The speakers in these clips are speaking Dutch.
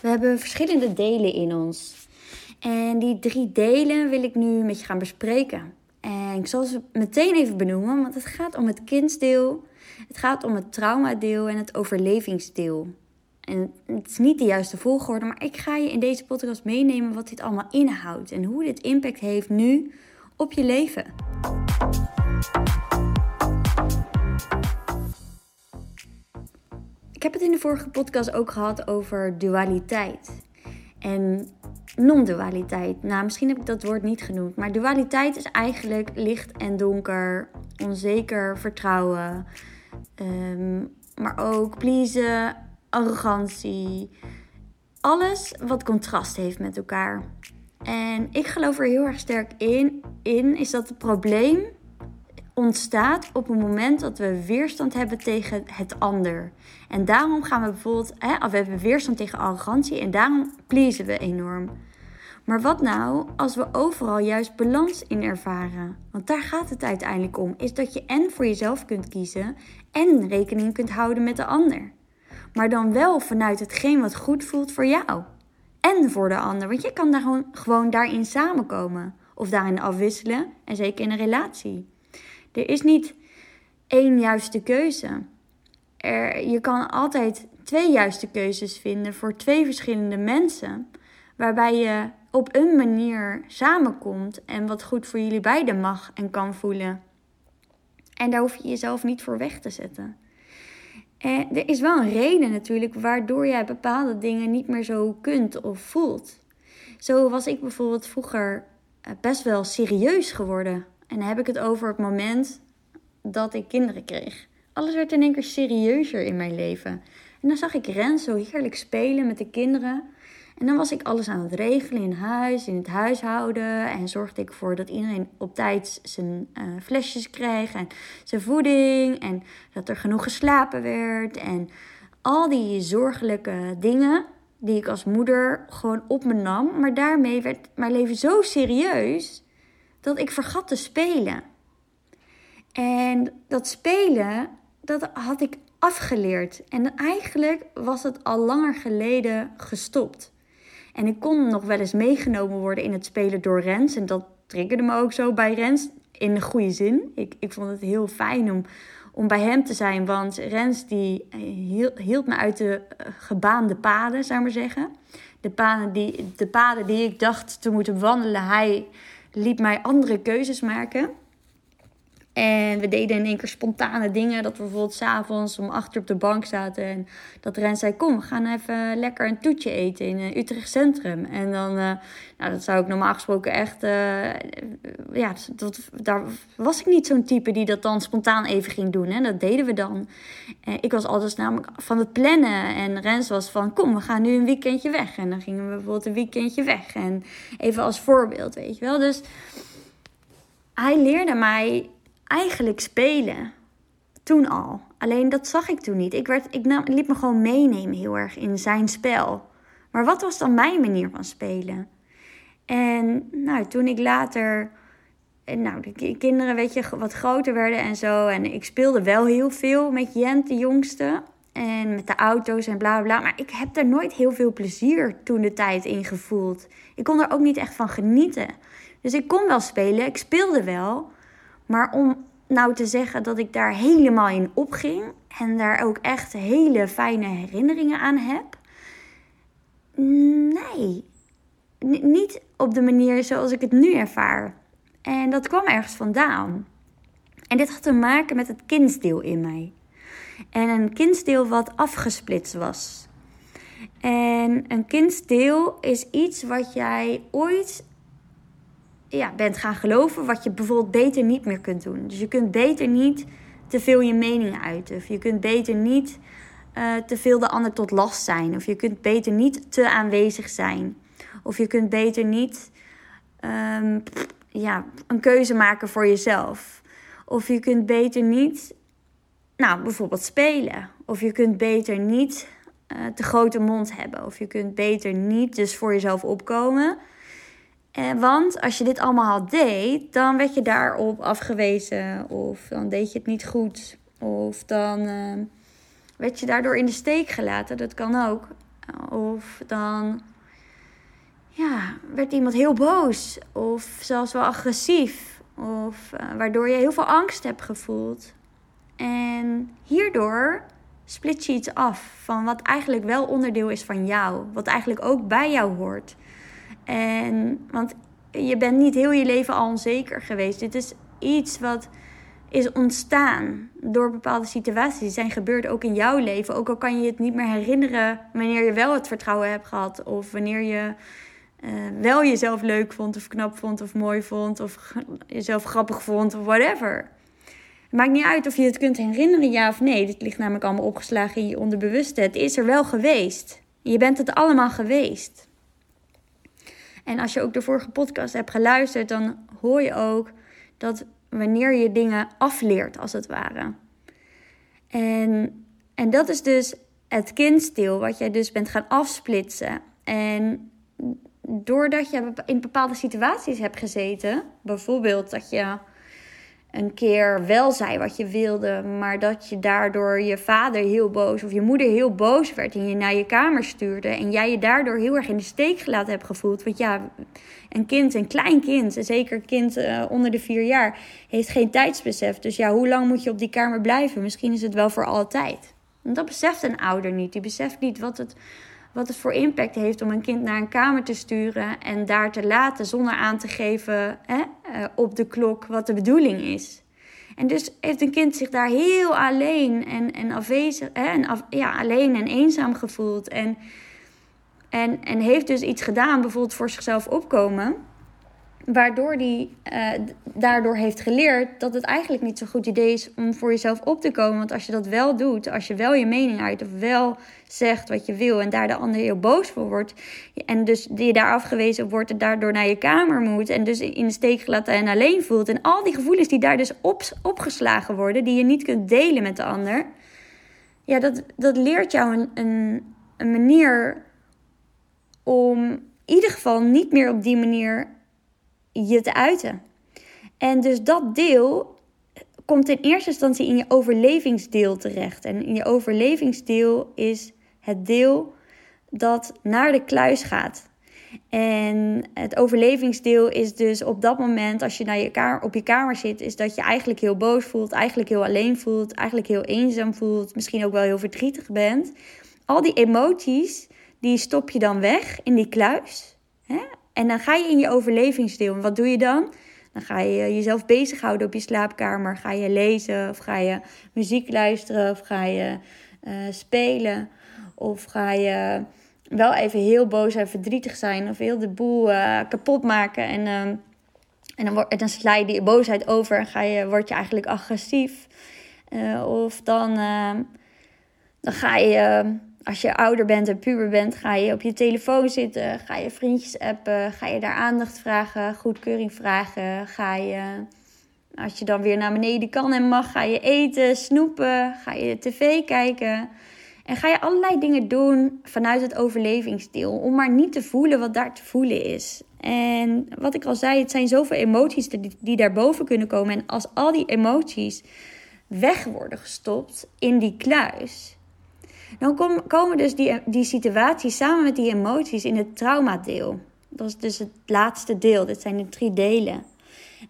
We hebben verschillende delen in ons. En die drie delen wil ik nu met je gaan bespreken. En ik zal ze meteen even benoemen, want het gaat om het kindsdeel, het gaat om het traumadeel en het overlevingsdeel. En het is niet de juiste volgorde, maar ik ga je in deze podcast meenemen wat dit allemaal inhoudt en hoe dit impact heeft nu op je leven. Ik heb het in de vorige podcast ook gehad over dualiteit en non-dualiteit. Nou, misschien heb ik dat woord niet genoemd, maar dualiteit is eigenlijk licht en donker, onzeker, vertrouwen, ehm, maar ook pleasen, arrogantie. Alles wat contrast heeft met elkaar. En ik geloof er heel erg sterk in, in is dat het probleem ontstaat op het moment dat we weerstand hebben tegen het ander. En daarom gaan we bijvoorbeeld, hè, we hebben weerstand tegen arrogantie en daarom pleasen we enorm. Maar wat nou als we overal juist balans in ervaren? Want daar gaat het uiteindelijk om, is dat je en voor jezelf kunt kiezen en rekening kunt houden met de ander. Maar dan wel vanuit hetgeen wat goed voelt voor jou en voor de ander. Want je kan daar gewoon, gewoon daarin samenkomen of daarin afwisselen en zeker in een relatie. Er is niet één juiste keuze. Er, je kan altijd twee juiste keuzes vinden voor twee verschillende mensen, waarbij je op een manier samenkomt en wat goed voor jullie beiden mag en kan voelen. En daar hoef je jezelf niet voor weg te zetten. En er is wel een reden natuurlijk waardoor jij bepaalde dingen niet meer zo kunt of voelt. Zo was ik bijvoorbeeld vroeger eh, best wel serieus geworden. En dan heb ik het over het moment dat ik kinderen kreeg. Alles werd in één keer serieuzer in mijn leven. En dan zag ik Rens zo heerlijk spelen met de kinderen. En dan was ik alles aan het regelen in huis, in het huishouden. En zorgde ik ervoor dat iedereen op tijd zijn uh, flesjes kreeg en zijn voeding. En dat er genoeg geslapen werd. En al die zorgelijke dingen die ik als moeder gewoon op me nam. Maar daarmee werd mijn leven zo serieus dat ik vergat te spelen. En dat spelen, dat had ik afgeleerd. En eigenlijk was het al langer geleden gestopt. En ik kon nog wel eens meegenomen worden in het spelen door Rens. En dat triggerde me ook zo bij Rens in de goede zin. Ik, ik vond het heel fijn om, om bij hem te zijn. Want Rens die hield, hield me uit de eh, gebaande paden, zou ik maar zeggen. De paden, die, de paden die ik dacht te moeten wandelen, hij liet mij andere keuzes maken. En we deden in één keer spontane dingen. Dat we bijvoorbeeld s'avonds om achter op de bank zaten. En dat Ren zei: Kom, we gaan even lekker een toetje eten in uh, Utrecht Centrum. En dan, uh, nou, dat zou ik normaal gesproken echt. Uh, ja, dat, daar was ik niet zo'n type die dat dan spontaan even ging doen. Hè. Dat deden we dan. ik was altijd namelijk van het plannen. En Rens was van: Kom, we gaan nu een weekendje weg. En dan gingen we bijvoorbeeld een weekendje weg. En even als voorbeeld, weet je wel. Dus hij leerde mij eigenlijk spelen. Toen al. Alleen dat zag ik toen niet. Ik, werd, ik nam, liet me gewoon meenemen heel erg in zijn spel. Maar wat was dan mijn manier van spelen? En nou, toen ik later, eh, nou, de kinderen, weet je, wat groter werden en zo. En ik speelde wel heel veel met Jent, de jongste. En met de auto's en bla bla. Maar ik heb er nooit heel veel plezier toen de tijd in gevoeld. Ik kon er ook niet echt van genieten. Dus ik kon wel spelen, ik speelde wel. Maar om nou te zeggen dat ik daar helemaal in opging en daar ook echt hele fijne herinneringen aan heb. Nee, niet op de manier zoals ik het nu ervaar. En dat kwam ergens vandaan. En dit had te maken met het kindsdeel in mij. En een kindsdeel wat afgesplitst was. En een kindsdeel is iets wat jij ooit ja, bent gaan geloven wat je bijvoorbeeld beter niet meer kunt doen. Dus je kunt beter niet te veel je mening uiten. Of je kunt beter niet uh, te veel de ander tot last zijn. Of je kunt beter niet te aanwezig zijn. Of je kunt beter niet um, ja, een keuze maken voor jezelf. Of je kunt beter niet, nou bijvoorbeeld spelen. Of je kunt beter niet uh, te grote mond hebben. Of je kunt beter niet dus voor jezelf opkomen. Eh, want als je dit allemaal al deed, dan werd je daarop afgewezen. Of dan deed je het niet goed. Of dan uh, werd je daardoor in de steek gelaten. Dat kan ook. Of dan ja, werd iemand heel boos. Of zelfs wel agressief. Of uh, waardoor je heel veel angst hebt gevoeld. En hierdoor split je iets af van wat eigenlijk wel onderdeel is van jou. Wat eigenlijk ook bij jou hoort. En want je bent niet heel je leven al onzeker geweest. Dit is iets wat is ontstaan door bepaalde situaties die zijn gebeurd ook in jouw leven. Ook al kan je het niet meer herinneren wanneer je wel het vertrouwen hebt gehad of wanneer je uh, wel jezelf leuk vond of knap vond of mooi vond of jezelf grappig vond of whatever. Het maakt niet uit of je het kunt herinneren, ja of nee. Dit ligt namelijk allemaal opgeslagen in je onderbewuste. Het is er wel geweest. Je bent het allemaal geweest. En als je ook de vorige podcast hebt geluisterd, dan hoor je ook dat wanneer je dingen afleert, als het ware. En, en dat is dus het kindstil, wat jij dus bent gaan afsplitsen. En doordat je in bepaalde situaties hebt gezeten, bijvoorbeeld dat je een keer wel zei wat je wilde, maar dat je daardoor je vader heel boos of je moeder heel boos werd en je naar je kamer stuurde en jij je daardoor heel erg in de steek gelaten hebt gevoeld. Want ja, een kind, een klein kind, en zeker een kind uh, onder de vier jaar, heeft geen tijdsbesef. Dus ja, hoe lang moet je op die kamer blijven? Misschien is het wel voor altijd. Dat beseft een ouder niet. Die beseft niet wat het wat het voor impact heeft om een kind naar een kamer te sturen en daar te laten zonder aan te geven hè, uh, op de klok wat de bedoeling is. En dus heeft een kind zich daar heel alleen en, en afwezig, hè, en af, ja, alleen en eenzaam gevoeld. En, en, en heeft dus iets gedaan, bijvoorbeeld voor zichzelf opkomen waardoor hij uh, daardoor heeft geleerd dat het eigenlijk niet zo'n goed idee is om voor jezelf op te komen. Want als je dat wel doet, als je wel je mening uit of wel zegt wat je wil en daar de ander heel boos voor wordt. En dus je daar afgewezen wordt en daardoor naar je kamer moet. En dus in de steek gelaten en alleen voelt. En al die gevoelens die daar dus op, opgeslagen worden, die je niet kunt delen met de ander. Ja, dat, dat leert jou een, een, een manier om in ieder geval niet meer op die manier je te uiten. En dus dat deel komt in eerste instantie in je overlevingsdeel terecht. En in je overlevingsdeel is het deel dat naar de kluis gaat. En het overlevingsdeel is dus op dat moment, als je naar je op je kamer zit, is dat je eigenlijk heel boos voelt, eigenlijk heel alleen voelt, eigenlijk heel eenzaam voelt, misschien ook wel heel verdrietig bent. Al die emoties, die stop je dan weg in die kluis. Hè? En dan ga je in je overlevingsdeel. En wat doe je dan? Dan ga je jezelf bezighouden op je slaapkamer. Ga je lezen of ga je muziek luisteren of ga je uh, spelen. Of ga je wel even heel boos en verdrietig zijn of heel de boel uh, kapot maken. En, uh, en, dan, dan sla je die boosheid over en ga je, word je eigenlijk agressief. of dan, dan ga je als je ouder bent en puber bent, ga je op je telefoon zitten, ga je vriendjes appen, ga je daar aandacht vragen, goedkeuring vragen, ga je, als je dan weer naar beneden kan en mag, ga je eten, snoepen, ga je tv kijken. En ga je allerlei dingen doen vanuit het overlevingsdeel, om maar niet te voelen wat daar te voelen is. En wat ik al zei, het zijn zoveel emoties die, die daarboven kunnen komen. En als al die emoties weg worden gestopt in die kluis, dan komen dus die, die situaties samen met die emoties in het traumadeel. Dat is dus het laatste deel. Dit zijn de drie delen.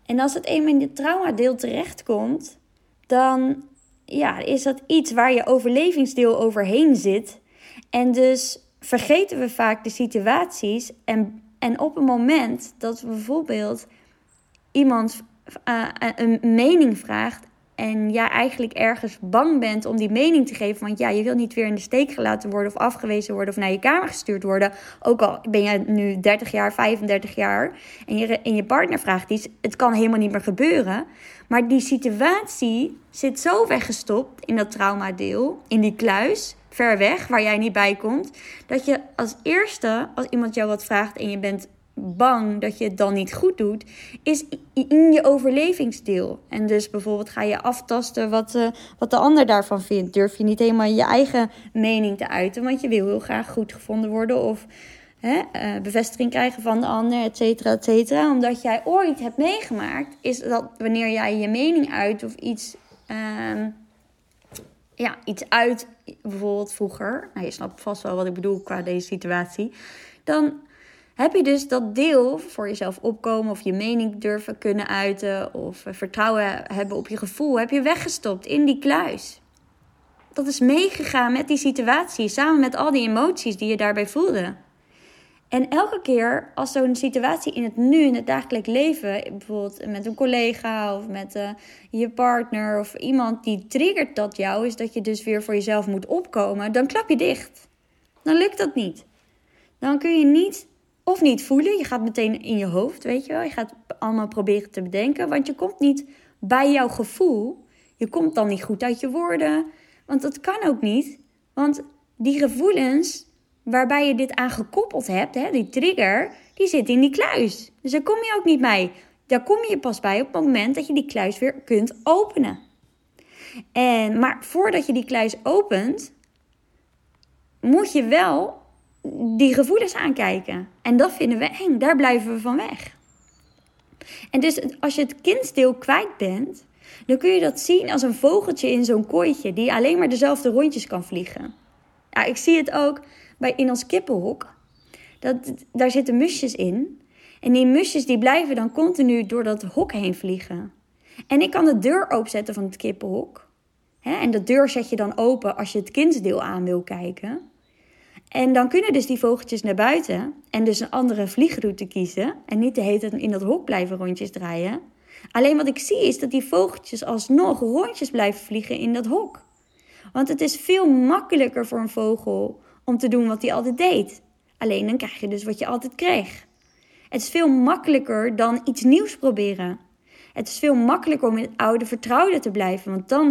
En als het eenmaal in het traumadeel terechtkomt, dan ja, is dat iets waar je overlevingsdeel overheen zit. En dus vergeten we vaak de situaties. En, en op een moment dat bijvoorbeeld iemand uh, een mening vraagt en jij eigenlijk ergens bang bent om die mening te geven. Want ja, je wil niet weer in de steek gelaten worden of afgewezen worden of naar je kamer gestuurd worden. Ook al ben je nu 30 jaar, 35 jaar en je, en je partner vraagt iets. Het kan helemaal niet meer gebeuren. Maar die situatie zit zo weggestopt in dat traumadeel, in die kluis, ver weg, waar jij niet bij komt. Dat je als eerste, als iemand jou wat vraagt en je bent bang dat je het dan niet goed doet, is in je overlevingsdeel. En dus bijvoorbeeld ga je aftasten wat, uh, wat de ander daarvan vindt. Durf je niet helemaal je eigen mening te uiten, want je wil heel graag goed gevonden worden of hè, uh, bevestiging krijgen van de ander, et cetera, et cetera. Omdat jij ooit hebt meegemaakt, is dat wanneer jij je mening uit of iets. Uh, ja, iets uit, bijvoorbeeld vroeger, nou je snapt vast wel wat ik bedoel qua deze situatie, dan heb je dus dat deel voor jezelf opkomen of je mening durven kunnen uiten of vertrouwen hebben op je gevoel, heb je weggestopt in die kluis. Dat is meegegaan met die situatie, samen met al die emoties die je daarbij voelde. En elke keer als zo'n situatie in het nu, in het dagelijks leven, bijvoorbeeld met een collega of met uh, je partner of iemand die triggert dat jou, is dat je dus weer voor jezelf moet opkomen, dan klap je dicht. Dan lukt dat niet. Dan kun je niet of niet voelen. Je gaat meteen in je hoofd, weet je wel. Je gaat allemaal proberen te bedenken, want je komt niet bij jouw gevoel. Je komt dan niet goed uit je woorden, want dat kan ook niet. Want die gevoelens waarbij je dit aan gekoppeld hebt, hè, die trigger, die zit in die kluis. Dus daar kom je ook niet bij. Daar kom je pas bij op het moment dat je die kluis weer kunt openen. En, maar voordat je die kluis opent, moet je wel die gevoelens aankijken. En dat vinden we eng. Daar blijven we van weg. En dus als je het kindsdeel kwijt bent, dan kun je dat zien als een vogeltje in zo'n kooitje die alleen maar dezelfde rondjes kan vliegen. Ja, ik zie het ook bij, in ons kippenhok. Dat, daar zitten musjes in. En die musjes die blijven dan continu door dat hok heen vliegen. En ik kan de deur openzetten van het kippenhok. Hè, en de deur zet je dan open als je het kindsdeel aan wil kijken. En dan kunnen dus die vogeltjes naar buiten en dus een andere vliegroute kiezen. En niet de hele tijd in dat hok blijven rondjes draaien. Alleen wat ik zie is dat die vogeltjes alsnog rondjes blijven vliegen in dat hok. Want het is veel makkelijker voor een vogel om te doen wat hij altijd deed. Alleen dan krijg je dus wat je altijd kreeg. Het is veel makkelijker dan iets nieuws proberen. Het is veel makkelijker om in het oude vertrouwde te blijven. Want dan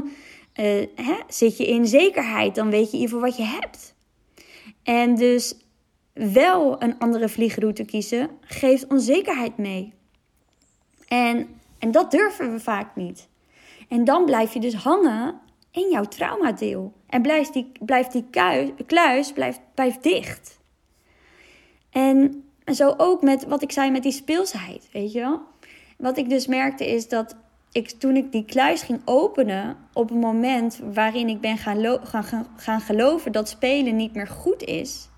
uh, hè, zit je in zekerheid. Dan weet je in ieder geval wat je hebt. En dus wel een andere vliegroute kiezen geeft onzekerheid mee. En, en dat durven we vaak niet. En dan blijf je dus hangen in jouw traumadeel. En blijft die, blijft die kluis blijft, blijft dicht. En, en zo ook met wat ik zei met die speelsheid, weet je wel. Wat ik dus merkte is dat toen ik die kluis ging openen, op een moment waarin ik ben gaan, gaan, gaan geloven dat spelen niet meer goed is.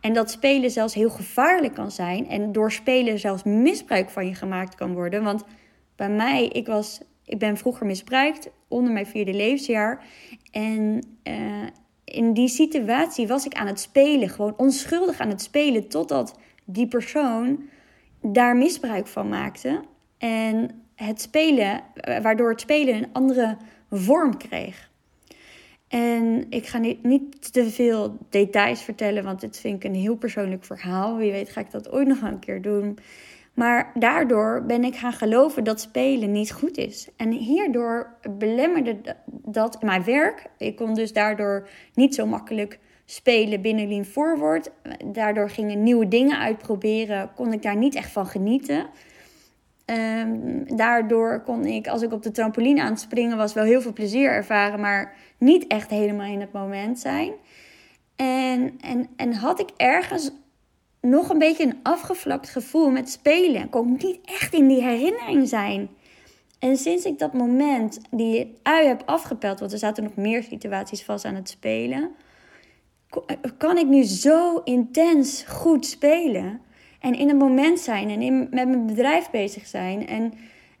En dat spelen zelfs heel gevaarlijk kan zijn. En door spelen zelfs misbruik van je gemaakt kan worden. Want bij mij, ik, was, ik ben vroeger misbruikt onder mijn vierde levensjaar. En uh, in die situatie was ik aan het spelen, gewoon onschuldig aan het spelen, totdat die persoon daar misbruik van maakte. En het spelen, waardoor het spelen een andere vorm kreeg. En ik ga niet, niet te veel details vertellen, want dit vind ik een heel persoonlijk verhaal. Wie weet ga ik dat ooit nog een keer doen. Maar daardoor ben ik gaan geloven dat spelen niet goed is. En hierdoor belemmerde dat mijn werk. Ik kon dus daardoor niet zo makkelijk spelen binnen Lean Forward. Daardoor gingen nieuwe dingen uitproberen. Kon ik daar niet echt van genieten. Um, daardoor kon ik, als ik op de trampoline aan het springen was, wel heel veel plezier ervaren, maar niet echt helemaal in het moment zijn. En, en, en had ik ergens nog een beetje een afgevlakt gevoel met spelen. Kon ik niet echt in die herinnering zijn. En sinds ik dat moment die ui heb afgepeld, want er zaten nog meer situaties vast aan het spelen, kan ik nu zo intens goed spelen. En in het moment zijn en in, met mijn bedrijf bezig zijn. En,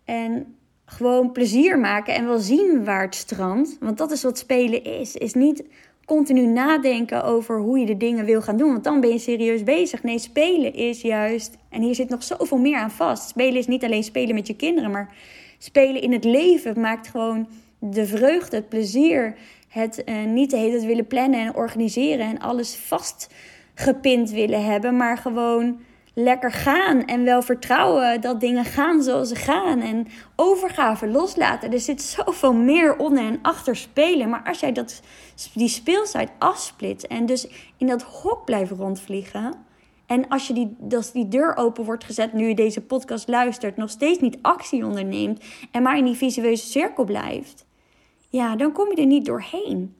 en gewoon plezier maken en wel zien waar het strandt. Want dat is wat spelen is. Is niet continu nadenken over hoe je de dingen wil gaan doen. Want dan ben je serieus bezig. Nee, spelen is juist. En hier zit nog zoveel meer aan vast. Spelen is niet alleen spelen met je kinderen, maar spelen in het leven maakt gewoon de vreugde, het plezier. Het uh, niet de hele willen plannen en organiseren en alles vastgepind willen hebben, maar gewoon lekker gaan en wel vertrouwen dat dingen gaan zoals ze gaan en overgave loslaten. Er zit zoveel meer onder en achter spelen. Maar als jij dat, die speelsheid afsplit en dus in dat hok blijft rondvliegen. En als je die, als die deur open wordt gezet, nu je deze podcast luistert, nog steeds niet actie onderneemt en maar in die visueuze cirkel blijft, ja, dan kom je er niet doorheen.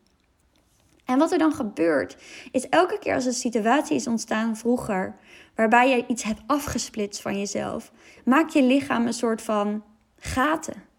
En wat er dan gebeurt, is elke keer als een situatie is ontstaan vroeger, waarbij je iets hebt afgesplitst van jezelf, maakt je lichaam een soort van gaten.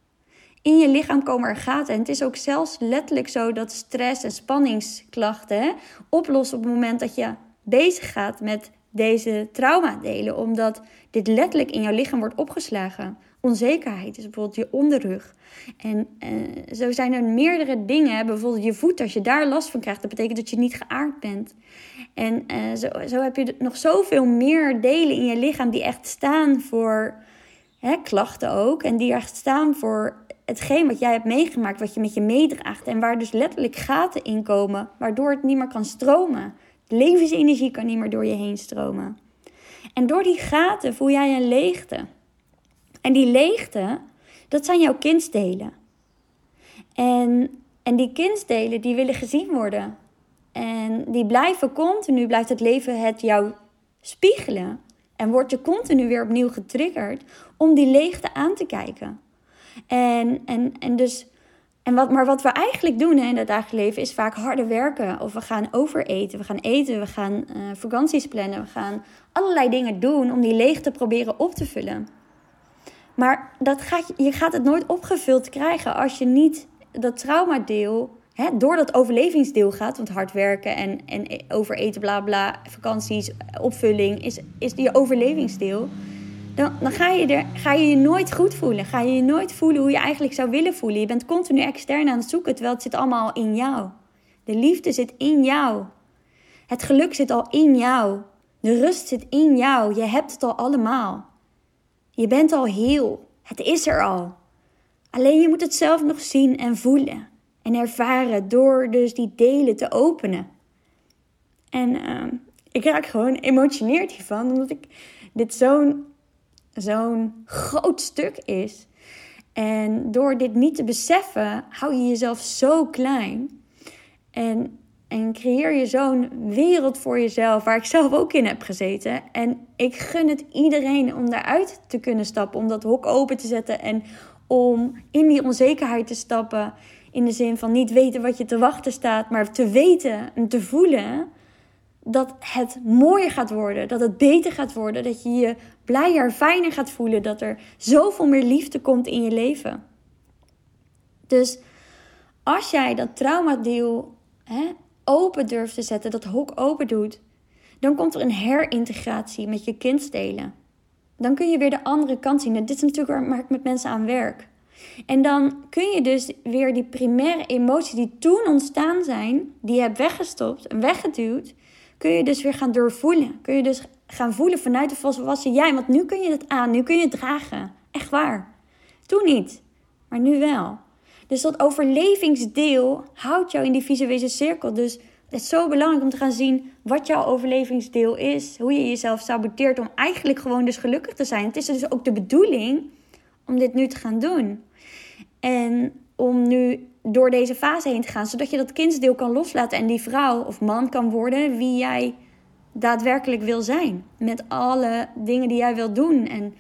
in je lichaam komen er gaten. En het is ook zelfs letterlijk zo dat stress en spanningsklachten oplossen op het moment dat je bezig gaat met deze traumadelen. Omdat dit letterlijk in jouw lichaam wordt opgeslagen. Onzekerheid is bijvoorbeeld je onderrug. En uh, zo zijn er meerdere dingen. Bijvoorbeeld je voet, als je daar last van krijgt, dat betekent dat je niet geaard bent. En uh, zo, zo heb je nog zoveel meer delen in je lichaam die echt staan voor hè, klachten ook. En die echt staan voor hetgeen wat jij hebt meegemaakt, wat je met je meedraagt. En waar dus letterlijk gaten in komen, waardoor het niet meer kan stromen. levensenergie kan niet meer door je heen stromen. En door die gaten voel jij een leegte. En die leegte, dat zijn jouw kindsdelen. En, en die kindsdelen, die willen gezien worden. En die blijven continu, blijft het leven het jou spiegelen. En word je continu weer opnieuw getriggerd om die leegte aan te kijken. En, en, en dus, en wat, maar wat we eigenlijk doen in het dagelijks leven is vaak harder werken. Of we gaan overeten, we gaan eten, we gaan uh, vakanties plannen. We gaan allerlei dingen doen om die leegte proberen op te vullen. Maar dat gaat, je gaat het nooit opgevuld krijgen als je niet dat traumadeel hè, door dat overlevingsdeel gaat. Want hard werken en, en overeten, bla bla, vakanties, opvulling is, is je overlevingsdeel. Dan, dan ga, je er, ga je je nooit goed voelen. Ga je je nooit voelen hoe je eigenlijk zou willen voelen. Je bent continu extern aan het zoeken, terwijl het zit allemaal in jou. De liefde zit in jou. Het geluk zit al in jou. De rust zit in jou. Je hebt het al allemaal. Je bent al heel. Het is er al. Alleen je moet het zelf nog zien en voelen. En ervaren door dus die delen te openen. En uh, ik raak gewoon emotioneerd hiervan. Omdat ik dit zo'n zo'n groot stuk is. En door dit niet te beseffen, hou je jezelf zo klein. En, en creëer je zo'n wereld voor jezelf, waar ik zelf ook in heb gezeten. En ik gun het iedereen om daaruit te kunnen stappen, om dat hok open te zetten en om in die onzekerheid te stappen. In de zin van niet weten wat je te wachten staat, maar te weten en te voelen dat het mooier gaat worden, dat het beter gaat worden, dat je je blijer, fijner gaat voelen, dat er zoveel meer liefde komt in je leven. Dus als jij dat traumadeel hè, open durft te zetten, dat hok open doet, dan komt er een herintegratie met je kindsdelen. Dan kun je weer de andere kant zien. dit is natuurlijk waar ik met mensen aan werk. En dan kun je dus weer die primaire emoties die toen ontstaan zijn, die je hebt weggestopt en weggeduwd, kun je dus weer gaan doorvoelen. Kun je dus gaan voelen vanuit de volwassen jij. Want nu kun je het aan, nu kun je het dragen. Echt waar. Toen niet, maar nu wel. Dus dat overlevingsdeel houdt jou in die visuele cirkel. Dus het is zo belangrijk om te gaan zien wat jouw overlevingsdeel is. Hoe je jezelf saboteert om eigenlijk gewoon dus gelukkig te zijn. Het is dus ook de bedoeling om dit nu te gaan doen. En om nu door deze fase heen te gaan, zodat je dat kindsdeel kan loslaten en die vrouw of man kan worden wie jij daadwerkelijk wil zijn. Met alle dingen die jij wilt doen en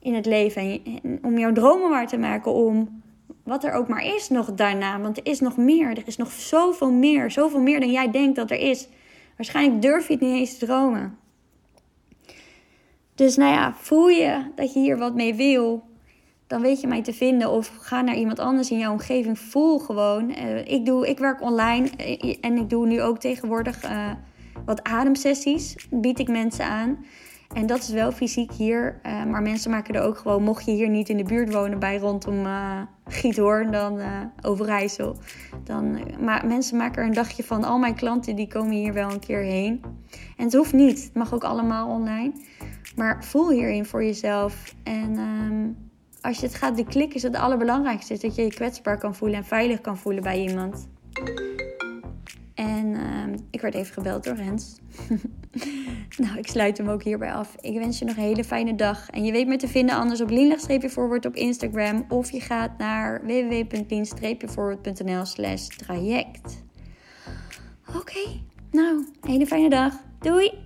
in het leven. En om jouw dromen waar te maken, om wat er ook maar is nog daarna. Want er is nog meer. Er is nog zoveel meer. Zoveel meer dan jij denkt dat er is. Waarschijnlijk durf je het niet eens te dromen. Dus nou ja, voel je dat je hier wat mee wil dan weet je mij te vinden. Of ga naar iemand anders in jouw omgeving. Voel gewoon. Uh, ik, doe, ik werk online eh, en ik doe nu ook tegenwoordig uh, wat ademsessies. Bied ik mensen aan. En dat is wel fysiek hier. maar mensen maken er ook gewoon, mocht je hier niet in de buurt wonen bij rondom Giethoorn, dan Overijssel. Dan, maar mensen maken er een dagje van. Al mijn klanten die komen hier wel een keer heen. En het hoeft niet. Het mag ook allemaal online. Maar voel hierin voor jezelf. En... Um, als je het gaat beklikken, is het allerbelangrijkste. Dat je je kwetsbaar kan voelen en veilig kan voelen bij iemand. En uh, ik werd even gebeld door Rens. nou, ik sluit hem ook hierbij af. Ik wens je nog een hele fijne dag. En je weet me te vinden anders op lean-forward op Instagram. Of je gaat naar www.lean-forward.nl slash traject. Oké, nou, hele fijne dag. Doei!